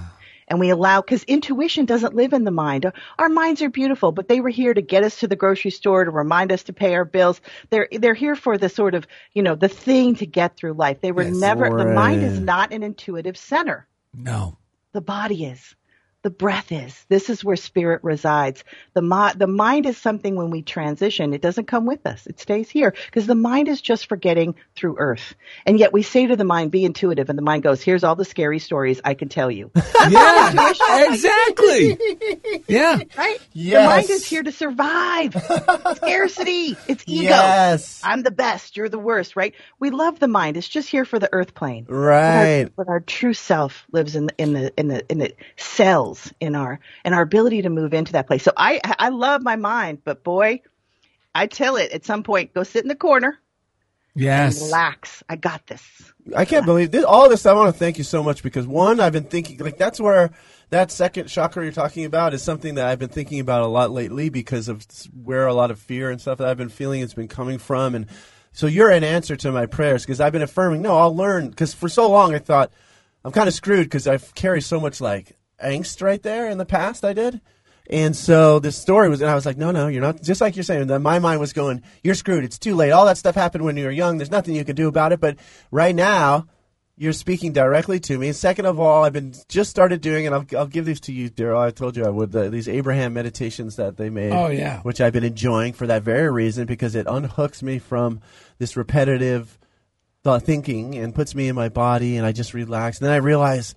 And we allow, because intuition doesn't live in the mind. Our minds are beautiful, but they were here to get us to the grocery store, to remind us to pay our bills. They're, they're here for the sort of, you know, the thing to get through life. They were Yes. never, the mind is not an intuitive center No. the body is. The breath is. This is where spirit resides. The, mi- the mind is something when we transition, it doesn't come with us. It stays here because the mind is just for getting through earth. And yet we say to the mind, be intuitive. And the mind goes, here's all the scary stories I can tell you. *laughs* Yeah, exactly. Yeah. Right? Yes. The mind is here to survive. *laughs* Scarcity. It's ego. Yes. I'm the best. You're the worst, right? We love the mind. It's just here for the earth plane. Right. But our, but our true self lives in the, in the, in the, in the cells in our, in our ability to move into that place. So I, I love my mind, but boy, I tell it at some point, go sit in the corner and Yes. relax. I got this. I can't believe this. All this. I want to thank you so much because one, I've been thinking like that's where that second chakra you're talking about is something that I've been thinking about a lot lately because of where a lot of fear and stuff that I've been feeling has been coming from, and so you're an answer to my prayers because I've been affirming. No, I'll learn because for so long I thought I'm kind of screwed because I carry so much like angst right there in the past. I did. And so this story was, and I was like, no, no, you're not. Just like you're saying, that my mind was going, you're screwed. It's too late. All that stuff happened when you were young. There's nothing you can do about it. But right now, you're speaking directly to me. And second of all, I've been just started doing, and I'll, I'll give these to you, Daryl. I told you I would. The, these Abraham meditations that they made. Oh, yeah. Which I've been enjoying for that very reason because it unhooks me from this repetitive thought thinking and puts me in my body, and I just relax. And then I realize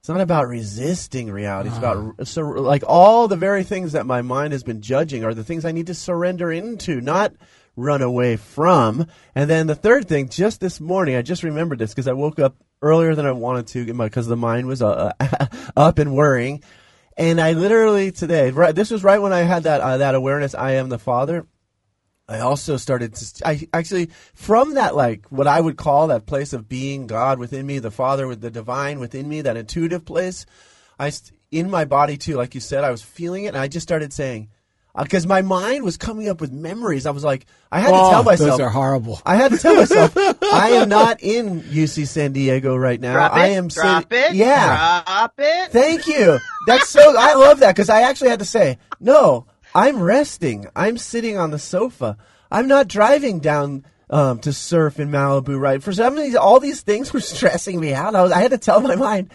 it's not about resisting reality. It's about so, like all the very things that my mind has been judging are the things I need to surrender into, not run away from. And then the third thing, just this morning, I just remembered this because I woke up earlier than I wanted to because the mind was uh, *laughs* up and worrying. And I literally today, right, this was right when I had that uh, that awareness. I am the Father. I also started to, I actually, from that, like, what I would call that place of being God within me, the Father with the divine within me, that intuitive place, I, in my body too, like you said, I was feeling it, and I just started saying, uh, because my mind was coming up with memories. I was like, I had to Oh, tell myself, those are horrible. I had to tell myself, *laughs* I am not in UC San Diego right now. Drop it. I am drop sitting- it. Yeah. Drop it. Thank you. That's so. I love that because I actually had to say no. I'm resting. I'm sitting on the sofa. I'm not driving down um, to surf in Malibu. Right? For some reason, all these things were *laughs* stressing me out. I was. I had to tell my mind.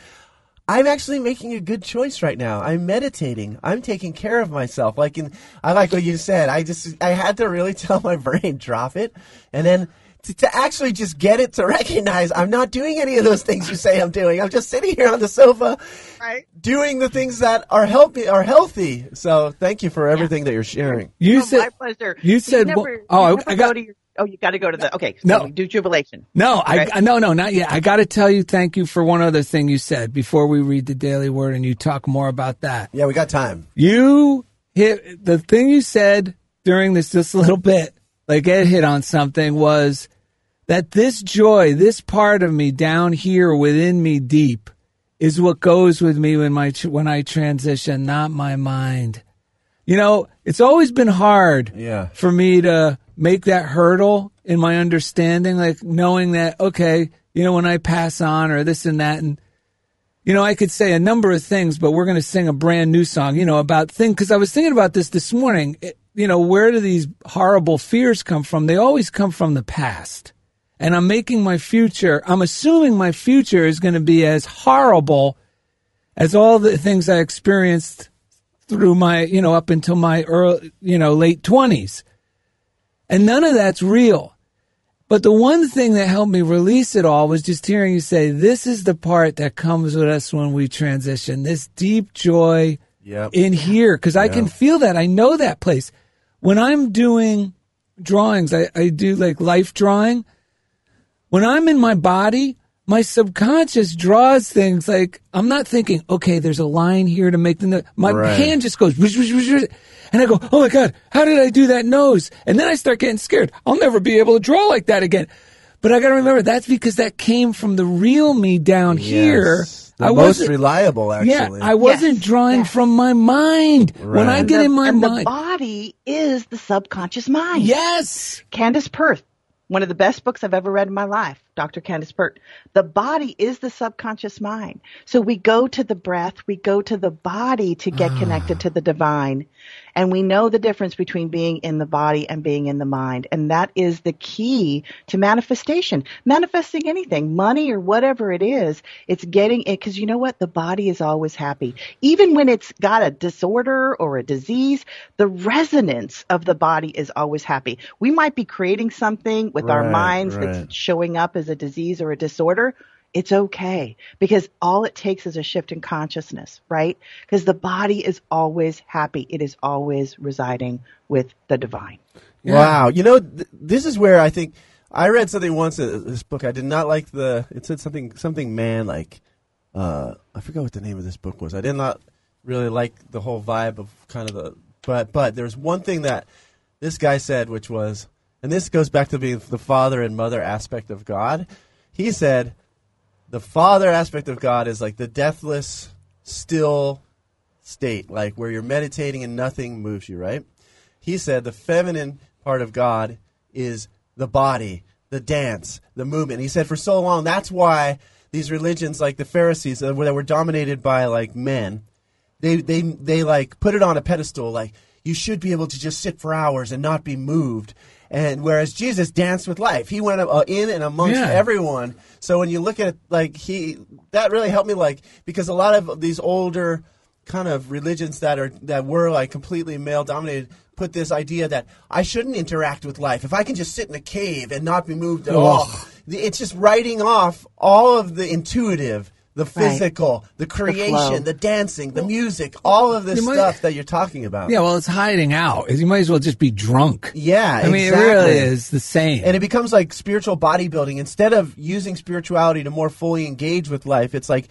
I'm actually making a good choice right now. I'm meditating. I'm taking care of myself. Like in, I like what you said. I just, I had to really *laughs* tell my brain, drop it. And then to, to actually just get it to recognize I'm not doing any of those things you say I'm doing. I'm just sitting here on the sofa Right. doing the things that are healthy, are healthy. So thank you for everything that you're sharing. You Oh, said my pleasure. you said never, well- oh, I- I got- go to your, oh, you got to go to the okay. So No. do jubilation. No, Right. I no no not yet. I got to tell you thank you for one other thing you said before we read the daily word and you talk more about that. Yeah, we got time. You hit the thing you said during this just a little bit, like Ed hit on something was that this joy, this part of me down here within me deep is what goes with me when my when I transition, not my mind. You know, it's always been hard Yeah. for me to make that hurdle in my understanding, like knowing that, okay, you know, when I pass on or this and that, and, you know, I could say a number of things, but we're going to sing a brand new song, you know, about thing, because I was thinking about this this morning. It, you know, where do these horrible fears come from? They always come from the past. And I'm making my future, I'm assuming my future is going to be as horrible as all the things I experienced through my, you know, up until my early, you know, late 20s. And none of that's real. But the one thing that helped me release it all was just hearing you say, this is the part that comes with us when we transition, this deep joy Yep. in here. Cause I can feel that. I know that place. When I'm doing drawings, I, I do like life drawing. When I'm in my body, my subconscious draws things like I'm not thinking, okay, there's a line here to make the nose. My Right. hand just goes, whoosh, whoosh, whoosh, whoosh. and I go, oh my God, how did I do that nose? And then I start getting scared. I'll never be able to draw like that again. But I got to remember that's because that came from the real me down here. The I most reliable, actually. yeah, I wasn't drawing yes. from my mind. When I get the, in my and the body is the subconscious mind. yes, Candace Pert, one of the best books I've ever read in my life, Dr. Candace Pert. The body is the subconscious mind. So we go to the breath, we go to the body to get ah. connected to the divine. And we know the difference between being in the body and being in the mind. And that is the key to manifestation. Manifesting anything, money or whatever it is, it's getting it because you know what? The body is always happy. Even when it's got a disorder or a disease, the resonance of the body is always happy. We might be creating something with our minds right. that's showing up as a disease or a disorder it's okay because all it takes is a shift in consciousness, right? Because the body is always happy. It is always residing with the divine. Wow. You know, th- this is where I think I read something once in this book. I did not like the. It said something something man like. Uh, I forgot what the name of this book was. I did not really like the whole vibe of kind of the. But but there's one thing that this guy said, which was, and this goes back to being the father and mother aspect of God. He said, the father aspect of God is like the deathless, still state, like where you're meditating and nothing moves you, right? He said the feminine part of God is the body, the dance, the movement. He said for so long that's why these religions like the Pharisees uh, that were dominated by like men, they they they like put it on a pedestal like you should be able to just sit for hours and not be moved. And whereas Jesus danced with life, he went uh, in and amongst Yeah. everyone. So when you look at like he, that really helped me like because a lot of these older kind of religions that are that were like completely male dominated put this idea that I shouldn't interact with life if I can just sit in a cave and not be moved at all. It's just writing off all of the intuitive, the physical, the creation, the, dancing, the music, all of this might- stuff that you're talking about. Yeah, well, it's hiding out. You might as well just be drunk. Yeah, I mean, exactly. it really is the same. And it becomes like spiritual bodybuilding. Instead of using spirituality to more fully engage with life, it's like,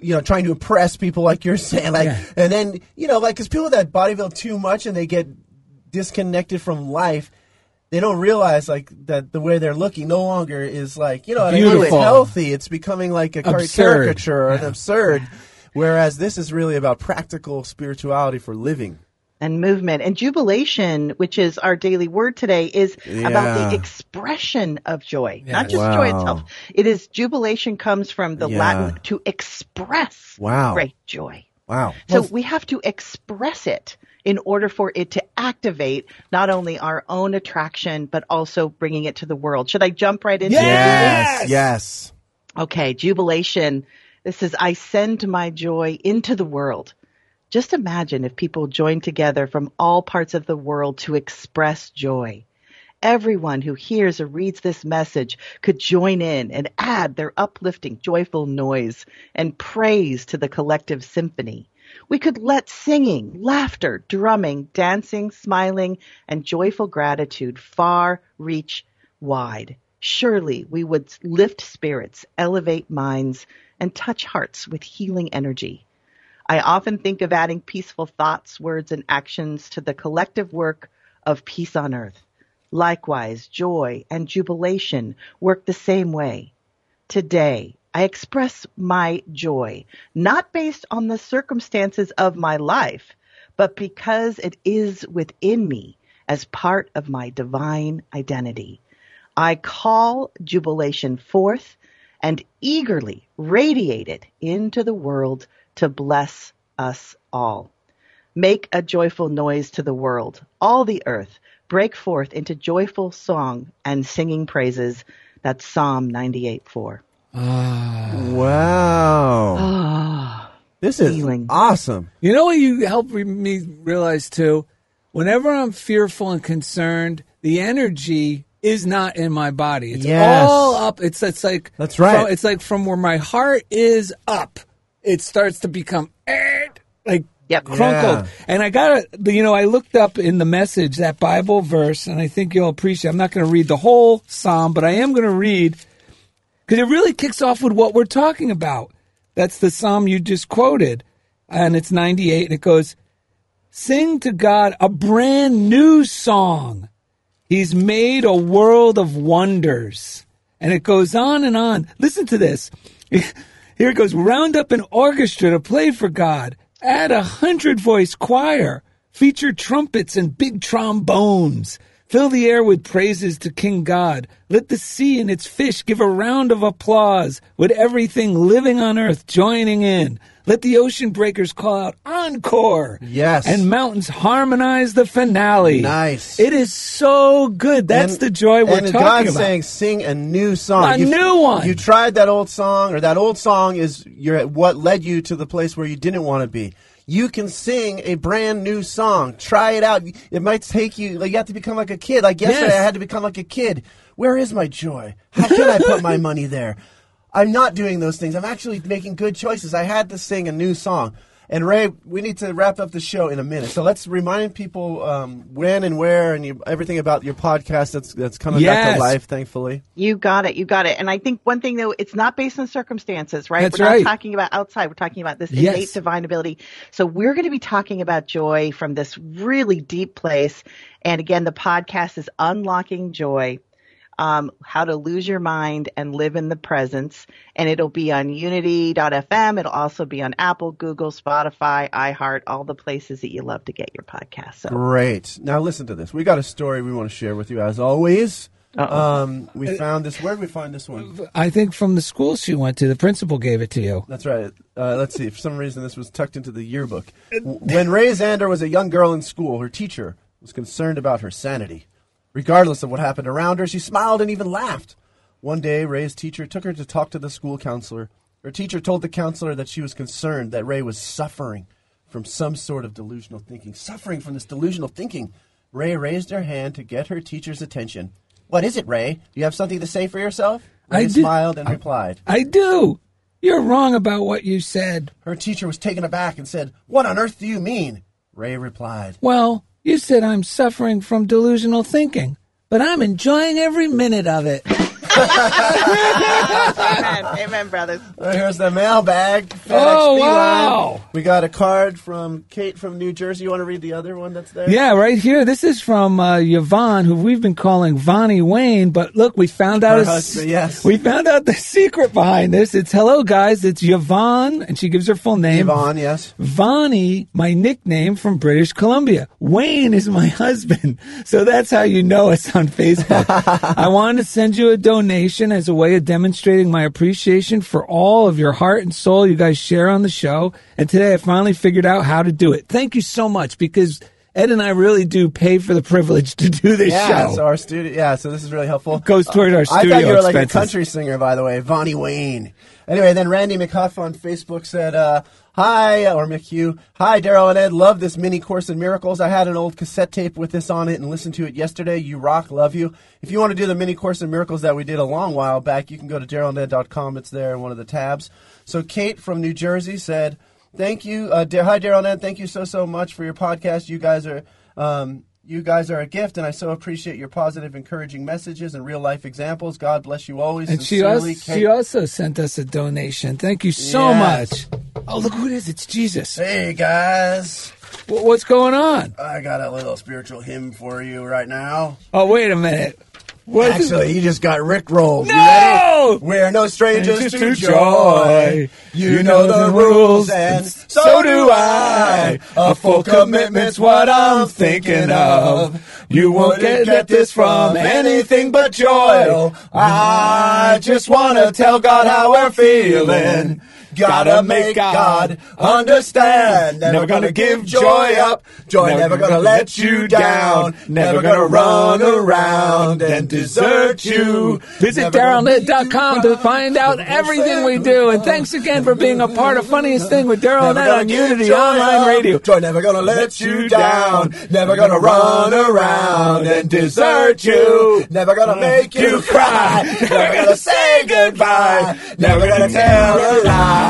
you know, trying to impress people, like you're saying. Like, Yeah. and then, you know, like, because people that bodybuild too much and they get disconnected from life, they don't realize like that the way they're looking no longer is like, you know, what I mean? it's healthy. It's becoming like a Absurd. caricature or an absurd. Whereas this is really about practical spirituality for living. and movement. And jubilation, which is our daily word today, is about the expression of joy, Yes. not just joy itself. It is jubilation comes from the Yeah. Latin to express Wow. great joy. Wow. So we have to express it in order for it to activate not only our own attraction, but also bringing it to the world. Should I jump right into yes. Yes. Okay, jubilation. This is I send my joy into the world. Just imagine if people joined together from all parts of the world to express joy. Everyone who hears or reads this message could join in and add their uplifting, joyful noise and praise to the collective symphony. We could let singing, laughter, drumming, dancing, smiling, and joyful gratitude far reach wide. Surely we would lift spirits, elevate minds, and touch hearts with healing energy. I often think of adding peaceful thoughts, words, and actions to the collective work of peace on earth. Likewise, joy and jubilation work the same way. Today, I express my joy, not based on the circumstances of my life, but because it is within me as part of my divine identity. I call jubilation forth and eagerly radiate it into the world to bless us all. Make a joyful noise to the world, all the earth. Break forth into joyful song and singing praises. That's Psalm 98 4. Wow. Ah, This is Healing. awesome. You know what you help re- me realize too? Whenever I'm fearful and concerned, the energy is not in my body. It's Yes. all up. It's it's like That's right. from- it's like from where my heart is up, it starts to become eh, like Yep. crunkled. Yeah. And I got to, you know, I looked up in the message that Bible verse, and I think you'll appreciate. I'm not going to read the whole psalm, but I am going to read because it really kicks off with what we're talking about. That's the psalm you just quoted, and it's 98, and it goes, "Sing to God a brand new song. He's made a world of wonders." And it goes on and on. Listen to this. *laughs* Here it goes. Round up an orchestra to play for God. Add a hundred voice choir. Feature trumpets and big trombones. Fill the air with praises to King God. Let the sea and its fish give a round of applause with everything living on earth joining in. Let the ocean breakers call out encore. Yes. And mountains harmonize the finale. Nice. It is so good. That's And- the joy we're and talking God's about. saying, sing a new song. A You've- new one. You tried that old song, or that old song is your what led you to the place where you didn't want to be. You can sing a brand new song. Try it out. It might take you. Like you have to become like a kid. Like yesterday, Yes. I had to become like a kid. Where is my joy? How can I put my *laughs* money there? I'm not doing those things. I'm actually making good choices. I had to sing a new song. And Ray, we need to wrap up the show in a minute. So let's remind people um, when and where and you, everything about your podcast that's that's coming back to life. Thankfully, You got it. You got it. And I think one thing though, it's not based on circumstances, right? That's we're right. not talking about outside. We're talking about this Yes. innate divine ability. So we're going to be talking about joy from this really deep place. And again, the podcast is unlocking joy. Um, how to lose your mind and live in the presence. And it'll be on unity.fm. It'll also be on Apple, Google, Spotify, iHeart, all the places that you love to get your podcast. So great. Now listen to this. We got a story we want to share with you as always. Um, we found this. Where did we find this one? I think from the school she went to, the principal gave it to you. That's right. Uh, let's see. For some reason, this was tucked into the yearbook. When Ray Zander was a young girl in school, her teacher was concerned about her sanity. Regardless of what happened around her, she smiled and even laughed. One day, Ray's teacher took her to talk to the school counselor. Her teacher told the counselor that she was concerned that Ray was suffering from some sort of delusional thinking. Suffering from this delusional thinking. Ray raised her hand to get her teacher's attention. What is it, Ray? Do you have something to say for yourself? Ray I do- smiled and replied. I do. You're wrong about what you said. Her teacher was taken aback and said, What on earth do you mean? Ray replied, Well, you said I'm suffering from delusional thinking, but I'm enjoying every minute of it. Amen, *laughs* amen, brothers. Well, here's the mailbag. FedEx Oh, Beeline. wow. We got a card from Kate from New Jersey. You want to read the other one that's there? Yeah, right here. This is from uh, Yvonne, who we've been calling Vonnie Wayne. But look, we found out Her a s- husband, yes. we found out the secret behind this. It's hello, guys. It's Yvonne, and she gives her full name. Yvonne, yes. Vonnie, my nickname from British Columbia. Wayne is my *laughs* husband. So that's how you know us on Facebook. *laughs* I wanted to send you a donation as a way of demonstrating my appreciation for all of your heart and soul you guys share on the show. And today I finally figured out how to do it. Thank you so much because Ed and I really do pay for the privilege to do this Yeah, show. so our studio. Yeah, so this is really helpful. Goes toward our I studio thought you were like a expenses. country singer, by the way, Vonnie Wayne. Anyway, then Randy McHuff on Facebook said, uh, "Hi," or McHugh. Hi, Daryl and Ed. Love this mini course in miracles. I had an old cassette tape with this on it and listened to it yesterday. You rock. Love you. If you want to do the mini course in miracles that we did a long while back, you can go to darylanded.com. It's there in one of the tabs. So Kate from New Jersey said, "Thank you, uh, hi Daryl and Ed. Thank you so so much for your podcast. You guys are." Um, you guys are a gift, and I so appreciate your positive, encouraging messages and real life examples. God bless you always. And she also, she also sent us a donation. Thank you so Yes. much. Oh, look who it is. It's Jesus. Hey guys, Wh- What's going on? I got a little spiritual hymn for you right now. Oh, wait a minute. What? Actually, you just got Rick rolled. You No! We're no strangers to to joy. joy. You know the rules, and so do I. A full commitment's what I'm thinking of. You won't get, get this from anything but joy. I just wanna tell God how we're feeling. Gotta make God understand. Never gonna give joy up. Joy never gonna let you down. Never gonna run around and desert you. Visit gonna darylanded.com to find out everything we do. And thanks again for being a part of Funniest Thing with Daryl and on Unity Online Radio. Joy never gonna let you down. Never gonna run around and desert you. Never gonna mm. make you cry. Never gonna *laughs* say goodbye. Never gonna tell a lie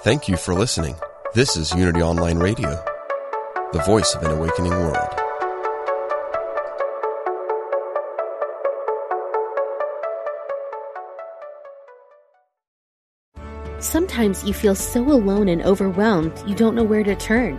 Thank you for listening. This is Unity Online Radio, the voice of an awakening world. Sometimes you feel so alone and overwhelmed you don't know where to turn.